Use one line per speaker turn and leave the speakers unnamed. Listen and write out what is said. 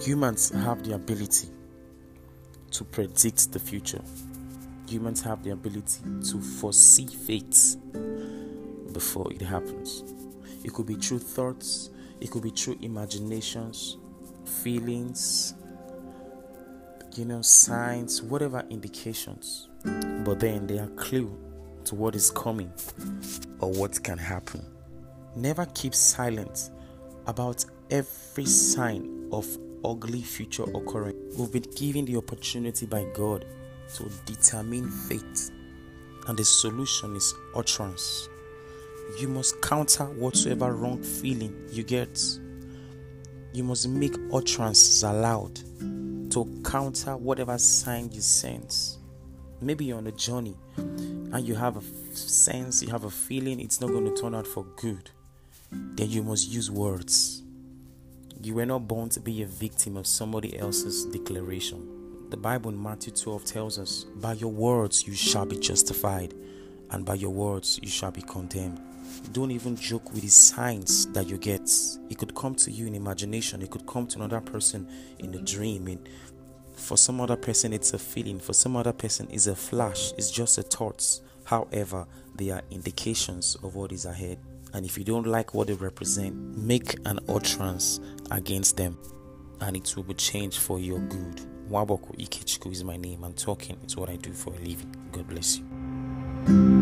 Humans have the ability to predict the future. Humans have the ability to foresee fate before it happens. It could be through thoughts, it could be through imaginations, feelings, you know, signs, whatever indications. But then they are clue to what is coming or what can happen. Never keep silent about every sign of ugly future occurring. We've been given the opportunity by God to determine fate, and the solution is utterance. You must counter whatsoever wrong feeling you get. You must make utterances aloud to counter whatever sign you sense. Maybe you're on a journey and you have a sense, you have a feeling it's not going to turn out for good. Then you must use words. You were not born to be a victim of somebody else's declaration. The Bible in Matthew 12 tells us, By your words you shall be justified, and by your words you shall be condemned. Don't even joke with the signs that you get. It could come to you in imagination, it could come to another person in a dream. And for some other person, it's a feeling, for some other person, it's a flash, it's just a thought. However, they are indications of what is ahead. And if you don't like what they represent, make an utterance against them, and it will be changed for your good. Waboko Ikechukwu is my name. I'm talking. It's what I do for a living. God bless you.